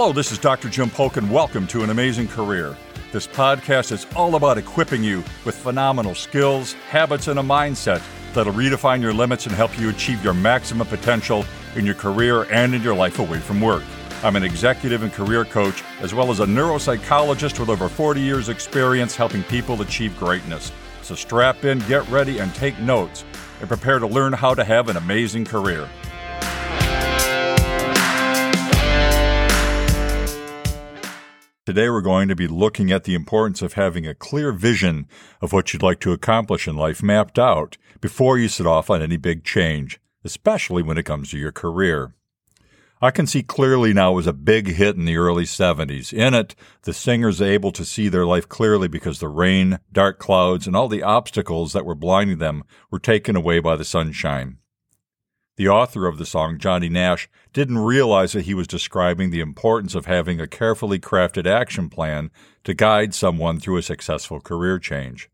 Hello, this is Dr. Jim Polk, and welcome to An Amazing Career. This podcast is all about equipping you with phenomenal skills, habits, and a mindset that'll redefine your limits and help you achieve your maximum potential in your career and in your life away from work. I'm an executive and career coach, as well as a neuropsychologist with over 40 years' experience helping people achieve greatness. So strap in, get ready, and take notes, and prepare to learn how to have an amazing career. Today, we're going to be looking at the importance of having a clear vision of what you'd like to accomplish in life mapped out before you set off on any big change, especially when it comes to your career. I Can See Clearly Now was a big hit in the early 70s. In it, the singers are able to see their life clearly because the rain, dark clouds, and all the obstacles that were blinding them were taken away by the sunshine. The author of the song, Johnny Nash, didn't realize that he was describing the importance of having a carefully crafted action plan to guide someone through a successful career change.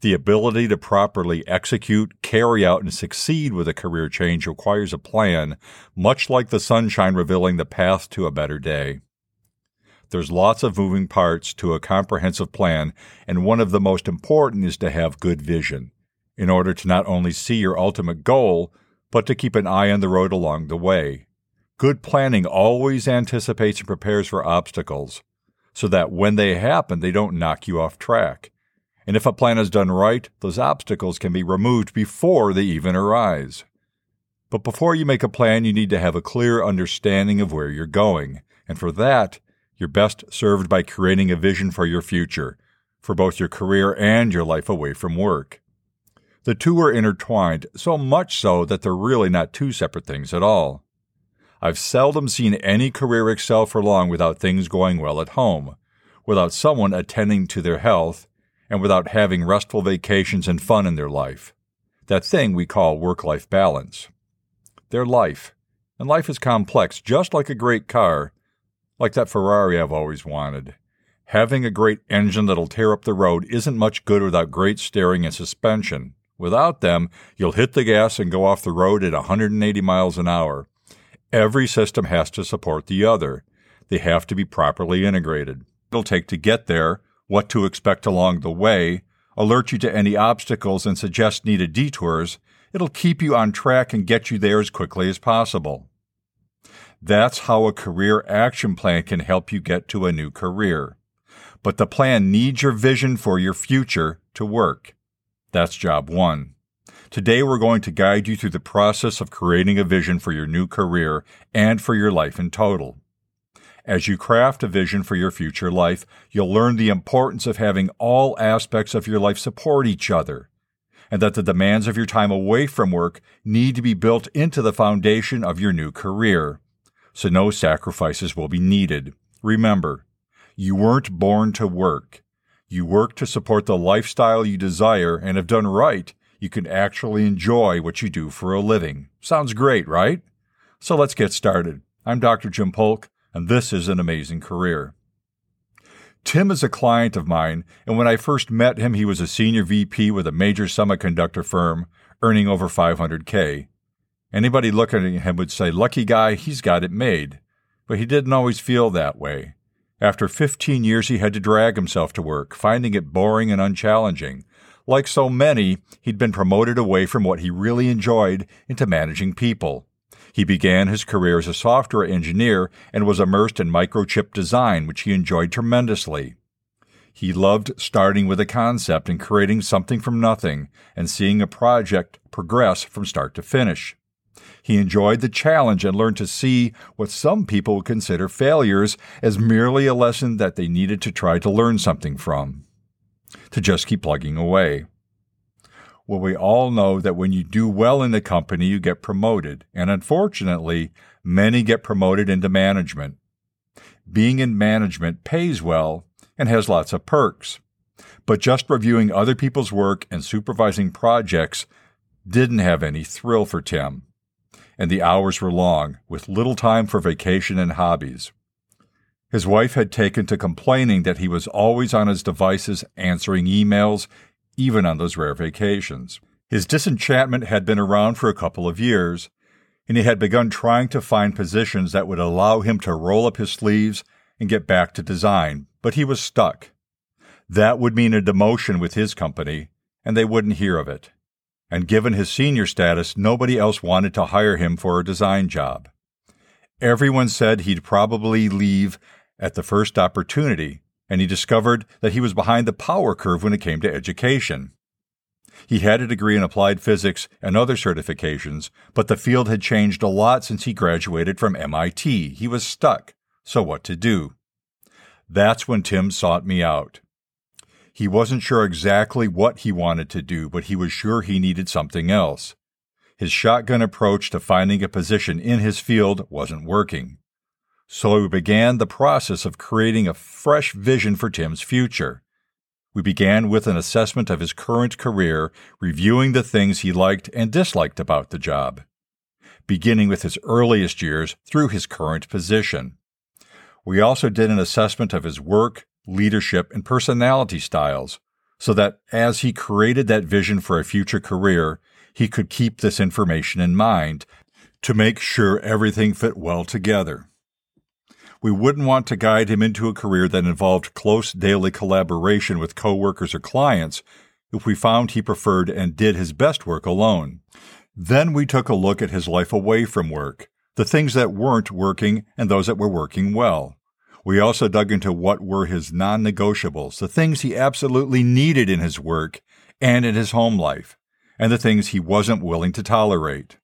The ability to properly execute, carry out, and succeed with a career change requires a plan, much like the sunshine revealing the path to a better day. There's lots of moving parts to a comprehensive plan, and one of the most important is to have good vision in order to not only see your ultimate goal, but to keep an eye on the road along the way. Good planning always anticipates and prepares for obstacles, so that when they happen, they don't knock you off track. And if a plan is done right, those obstacles can be removed before they even arise. But before you make a plan, you need to have a clear understanding of where you're going. And for that, you're best served by creating a vision for your future, for both your career and your life away from work. The two are intertwined, so much so that they're really not two separate things at all. I've seldom seen any career excel for long without things going well at home, without someone attending to their health, and without having restful vacations and fun in their life. That thing we call work life balance. Their life. And life is complex, just like a great car, like that Ferrari I've always wanted. Having a great engine that'll tear up the road isn't much good without great steering and suspension. Without them, you'll hit the gas and go off the road at 180 miles an hour. Every system has to support the other. They have to be properly integrated. It'll take to get there, what to expect along the way, alert you to any obstacles and suggest needed detours. It'll keep you on track and get you there as quickly as possible. That's how a career action plan can help you get to a new career. But the plan needs your vision for your future to work. That's job one. Today, we're going to guide you through the process of creating a vision for your new career and for your life in total. As you craft a vision for your future life, you'll learn the importance of having all aspects of your life support each other, and that the demands of your time away from work need to be built into the foundation of your new career. So no sacrifices will be needed. Remember, you weren't born to work. You work to support the lifestyle you desire, and if done right, you can actually enjoy what you do for a living. Sounds great, right? So let's get started. I'm Dr. Jim Polk, and this is an amazing career. Tim is a client of mine, and when I first met him, he was a senior VP with a major semiconductor firm, earning over 500K. Anybody looking at him would say, Lucky guy, he's got it made. But he didn't always feel that way. After 15 years, he had to drag himself to work, finding it boring and unchallenging. Like so many, he'd been promoted away from what he really enjoyed into managing people. He began his career as a software engineer and was immersed in microchip design, which he enjoyed tremendously. He loved starting with a concept and creating something from nothing and seeing a project progress from start to finish. He enjoyed the challenge and learned to see what some people would consider failures as merely a lesson that they needed to try to learn something from, to just keep plugging away. Well, we all know that when you do well in the company, you get promoted. And unfortunately, many get promoted into management. Being in management pays well and has lots of perks. But just reviewing other people's work and supervising projects didn't have any thrill for Tim and the hours were long, with little time for vacation and hobbies. His wife had taken to complaining that he was always on his devices answering emails, even on those rare vacations. His disenchantment had been around for a couple of years. and he had begun trying to find positions that would allow him to roll up his sleeves and get back to design, but he was stuck. That would mean a demotion with his company, and they wouldn't hear of it. And given his senior status, nobody else wanted to hire him for a design job. Everyone said he'd probably leave at the first opportunity, and he discovered that he was behind the power curve when it came to education. He had a degree in applied physics and other certifications, but the field had changed a lot since he graduated from MIT. He was stuck. So what to do? That's when Tim sought me out. He wasn't sure exactly what he wanted to do, but he was sure he needed something else. His shotgun approach to finding a position in his field wasn't working. So we began the process of creating a fresh vision for Tim's future. We began with an assessment of his current career, reviewing the things he liked and disliked about the job, beginning with his earliest years through his current position. We also did an assessment of his work, leadership, and personality styles, so that as he created that vision for a future career, he could keep this information in mind to make sure everything fit well together. We wouldn't want to guide him into a career that involved close daily collaboration with coworkers or clients if we found he preferred and did his best work alone. Then we took a look at his life away from work, the things that weren't working and those that were working well. We also dug into what were his non negotiables, the things he absolutely needed in his work and in his home life, and the things he wasn't willing to tolerate.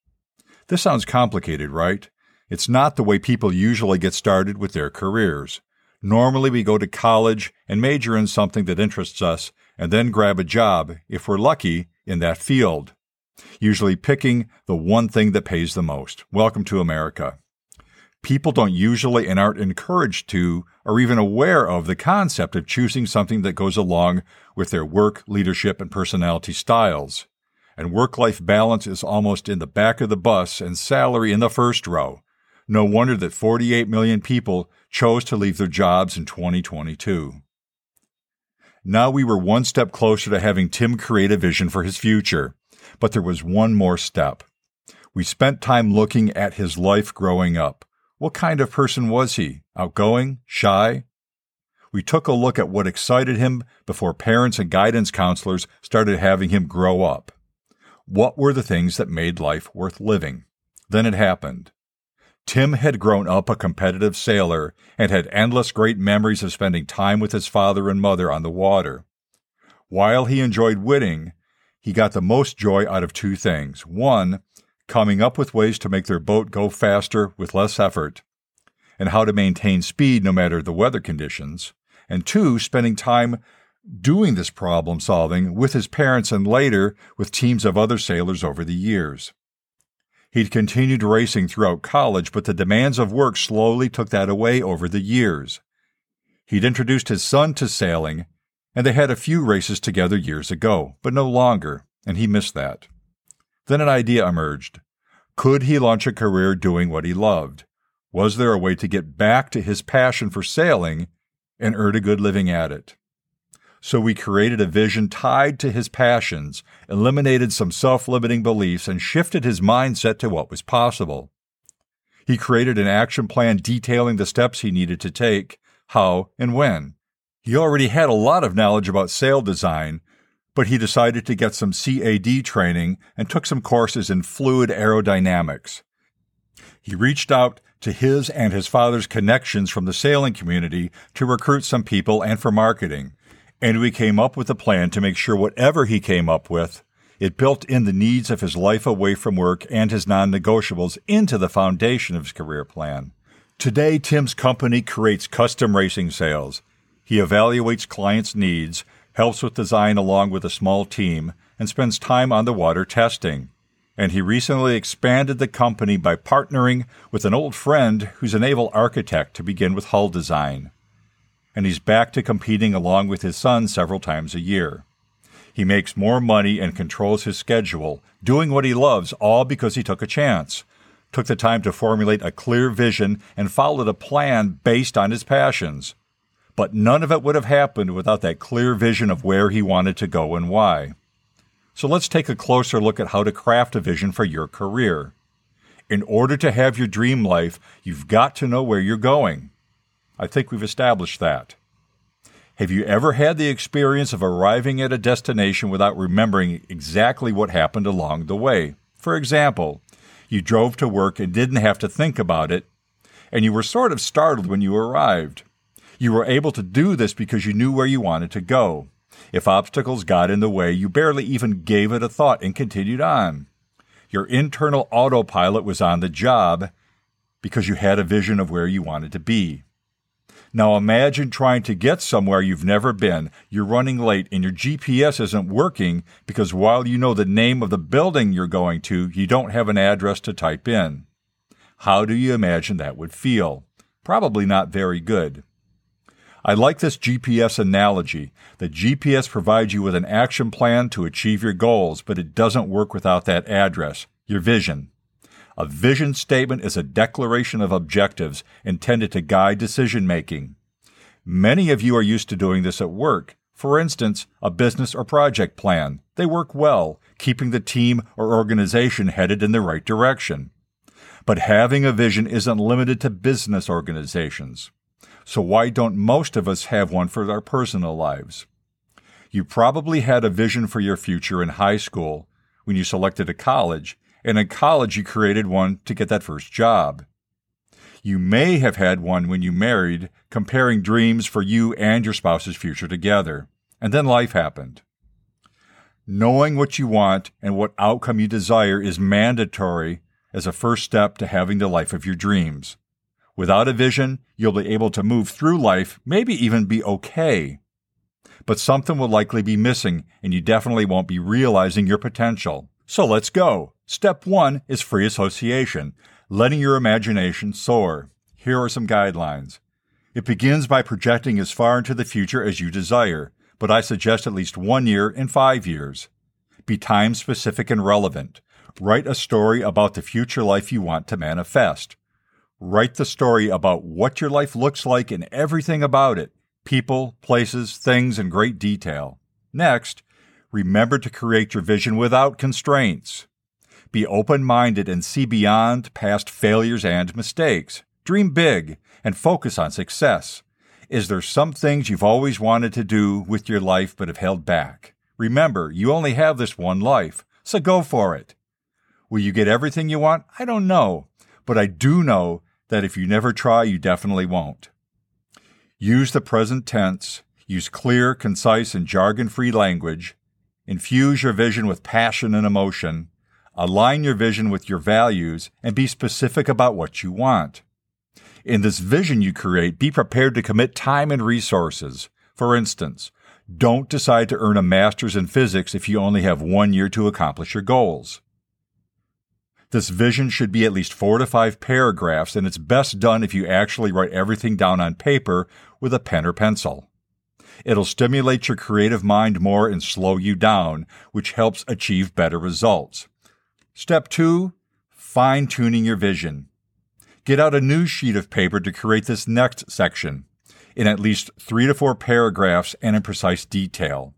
This sounds complicated, right? It's not the way people usually get started with their careers. Normally, we go to college and major in something that interests us and then grab a job, if we're lucky, in that field. Usually picking the one thing that pays the most. Welcome to America. People don't usually and aren't encouraged to or even aware of the concept of choosing something that goes along with their work, leadership, and personality styles. And work life balance is almost in the back of the bus and salary in the first row. No wonder that 48 million people chose to leave their jobs in 2022. Now we were one step closer to having Tim create a vision for his future, but there was one more step. We spent time looking at his life growing up. What kind of person was he? Outgoing? Shy? We took a look at what excited him before parents and guidance counselors started having him grow up. What were the things that made life worth living? Then it happened. Tim had grown up a competitive sailor and had endless great memories of spending time with his father and mother on the water. While he enjoyed winning, he got the most joy out of two things. One, coming up with ways to make their boat go faster with less effort, and how to maintain speed no matter the weather conditions. And two, spending time doing this problem solving with his parents and later with teams of other sailors over the years. He'd continued racing throughout college, but the demands of work slowly took that away over the years. He'd introduced his son to sailing, and they had a few races together years ago, but no longer, and he missed that. Then an idea emerged. Could he launch a career doing what he loved? Was there a way to get back to his passion for sailing and earn a good living at it? So we created a vision tied to his passions, eliminated some self limiting beliefs, and shifted his mindset to what was possible. He created an action plan detailing the steps he needed to take, how, and when. He already had a lot of knowledge about sail design, but he decided to get some CAD training and took some courses in fluid aerodynamics. He reached out to his and his father's connections from the sailing community to recruit some people and for marketing and we came up with a plan to make sure whatever he came up with, it built in the needs of his life away from work and his non negotiables into the foundation of his career plan. Today, Tim's company creates custom racing sails. He evaluates clients' needs, helps with design along with a small team, and spends time on the water testing. And he recently expanded the company by partnering with an old friend who's a naval architect to begin with hull design and he's back to competing along with his son several times a year. He makes more money and controls his schedule, doing what he loves, all because he took a chance, took the time to formulate a clear vision, and followed a plan based on his passions. But none of it would have happened without that clear vision of where he wanted to go and why. So let's take a closer look at how to craft a vision for your career. In order to have your dream life, you've got to know where you're going. I think we've established that. Have you ever had the experience of arriving at a destination without remembering exactly what happened along the way? For example, you drove to work and didn't have to think about it, and you were sort of startled when you arrived. You were able to do this because you knew where you wanted to go. If obstacles got in the way, you barely even gave it a thought and continued on. Your internal autopilot was on the job because you had a vision of where you wanted to be. Now imagine trying to get somewhere you've never been. You're running late and your GPS isn't working because while you know the name of the building you're going to, you don't have an address to type in. How do you imagine that would feel? Probably not very good. I like this GPS analogy. The GPS provides you with an action plan to achieve your goals, but it doesn't work without that address, your vision. A vision statement is a declaration of objectives intended to guide decision making. Many of you are used to doing this at work. For instance, a business or project plan. They work well, keeping the team or organization headed in the right direction. But having a vision isn't limited to business organizations. So why don't most of us have one for our personal lives? You probably had a vision for your future in high school when you selected a college, and in college you created one to get that first job. You may have had one when you married, comparing dreams for you and your spouse's future together. And then life happened. Knowing what you want and what outcome you desire is mandatory as a first step to having the life of your dreams. Without a vision, you'll be able to move through life, maybe even be okay. But something will likely be missing, and you definitely won't be realizing your potential. So let's go. Step one is free association, letting your imagination soar. Here are some guidelines. It begins by projecting as far into the future as you desire, but I suggest at least one year in five years. Be time specific and relevant. Write a story about the future life you want to manifest. Write the story about what your life looks like and everything about it people, places, things in great detail. Next, remember to create your vision without constraints. Be open minded and see beyond past failures and mistakes. Dream big and focus on success. Is there some things you've always wanted to do with your life but have held back? Remember, you only have this one life, so go for it. Will you get everything you want? I don't know, but I do know that if you never try, you definitely won't. Use the present tense, use clear, concise, and jargon free language, infuse your vision with passion and emotion, align your vision with your values, and be specific about what you want. In this vision you create, be prepared to commit time and resources. For instance, don't decide to earn a master's in physics if you only have one year to accomplish your goals. This vision should be at least four to five paragraphs, and it's best done if you actually write everything down on paper with a pen or pencil. It'll stimulate your creative mind more and slow you down, which helps achieve better results. Step two, fine tuning your vision. Get out a new sheet of paper to create this next section in at least three to four paragraphs and in precise detail.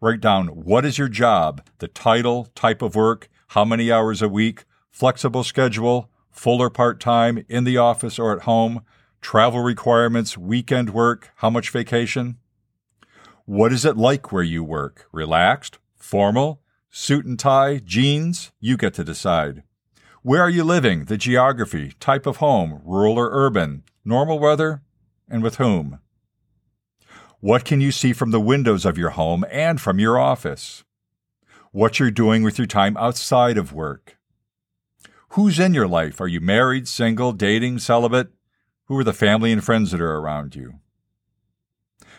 Write down what is your job, the title, type of work, how many hours a week, flexible schedule, full or part time, in the office or at home, travel requirements, weekend work, how much vacation. What is it like where you work? Relaxed? Formal? Suit and tie? Jeans? You get to decide. Where are you living? The geography, type of home, rural or urban, normal weather, and with whom? What can you see from the windows of your home and from your office? What you're doing with your time outside of work. Who's in your life? Are you married, single, dating, celibate? Who are the family and friends that are around you?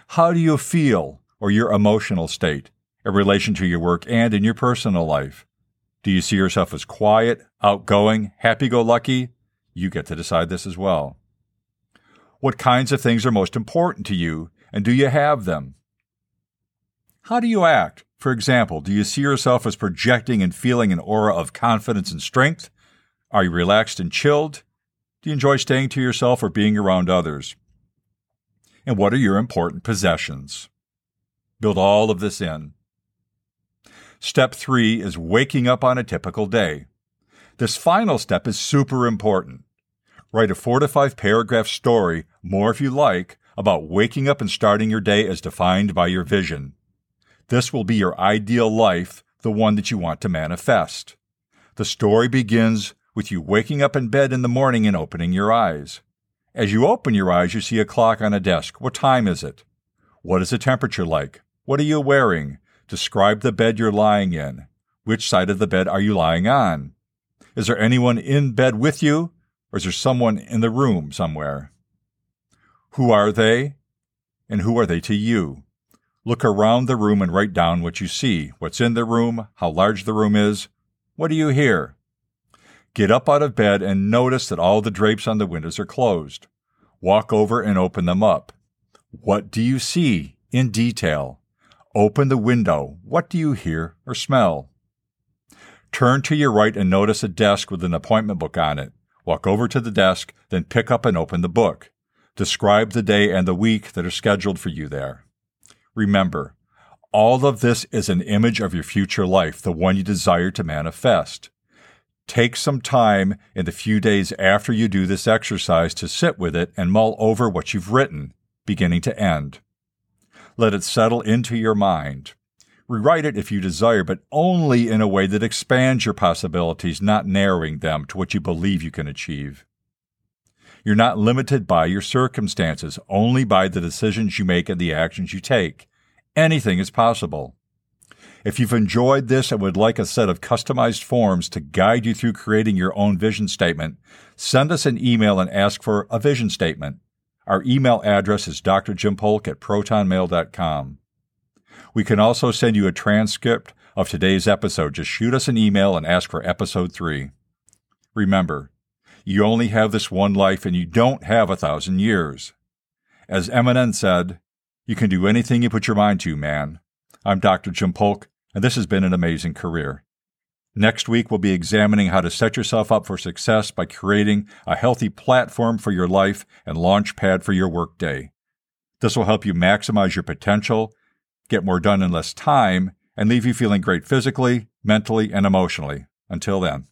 How do you feel or your emotional state in relation to your work and in your personal life? Do you see yourself as quiet, outgoing, happy go lucky? You get to decide this as well. What kinds of things are most important to you, and do you have them? How do you act? For example, do you see yourself as projecting and feeling an aura of confidence and strength? Are you relaxed and chilled? Do you enjoy staying to yourself or being around others? And what are your important possessions? Build all of this in. Step three is waking up on a typical day. This final step is super important. Write a four to five paragraph story, more if you like, about waking up and starting your day as defined by your vision. This will be your ideal life, the one that you want to manifest. The story begins with you waking up in bed in the morning and opening your eyes. As you open your eyes, you see a clock on a desk. What time is it? What is the temperature like? What are you wearing? Describe the bed you're lying in. Which side of the bed are you lying on? Is there anyone in bed with you, or is there someone in the room somewhere? Who are they, and who are they to you? Look around the room and write down what you see, what's in the room, how large the room is. What do you hear? Get up out of bed and notice that all the drapes on the windows are closed. Walk over and open them up. What do you see in detail? Open the window. What do you hear or smell? Turn to your right and notice a desk with an appointment book on it. Walk over to the desk, then pick up and open the book. Describe the day and the week that are scheduled for you there. Remember, all of this is an image of your future life, the one you desire to manifest. Take some time in the few days after you do this exercise to sit with it and mull over what you've written, beginning to end. Let it settle into your mind. Rewrite it if you desire, but only in a way that expands your possibilities, not narrowing them to what you believe you can achieve. You're not limited by your circumstances, only by the decisions you make and the actions you take. Anything is possible. If you've enjoyed this and would like a set of customized forms to guide you through creating your own vision statement, send us an email and ask for a vision statement. Our email address is drjimpolk at protonmail.com. We can also send you a transcript of today's episode. Just shoot us an email and ask for episode 3. Remember, you only have this one life and you don't have a thousand years. As Eminem said, you can do anything you put your mind to, man. I'm Dr. Jim Polk, and this has been an amazing career. Next week, we'll be examining how to set yourself up for success by creating a healthy platform for your life and launch pad for your workday. This will help you maximize your potential, get more done in less time, and leave you feeling great physically, mentally, and emotionally. Until then.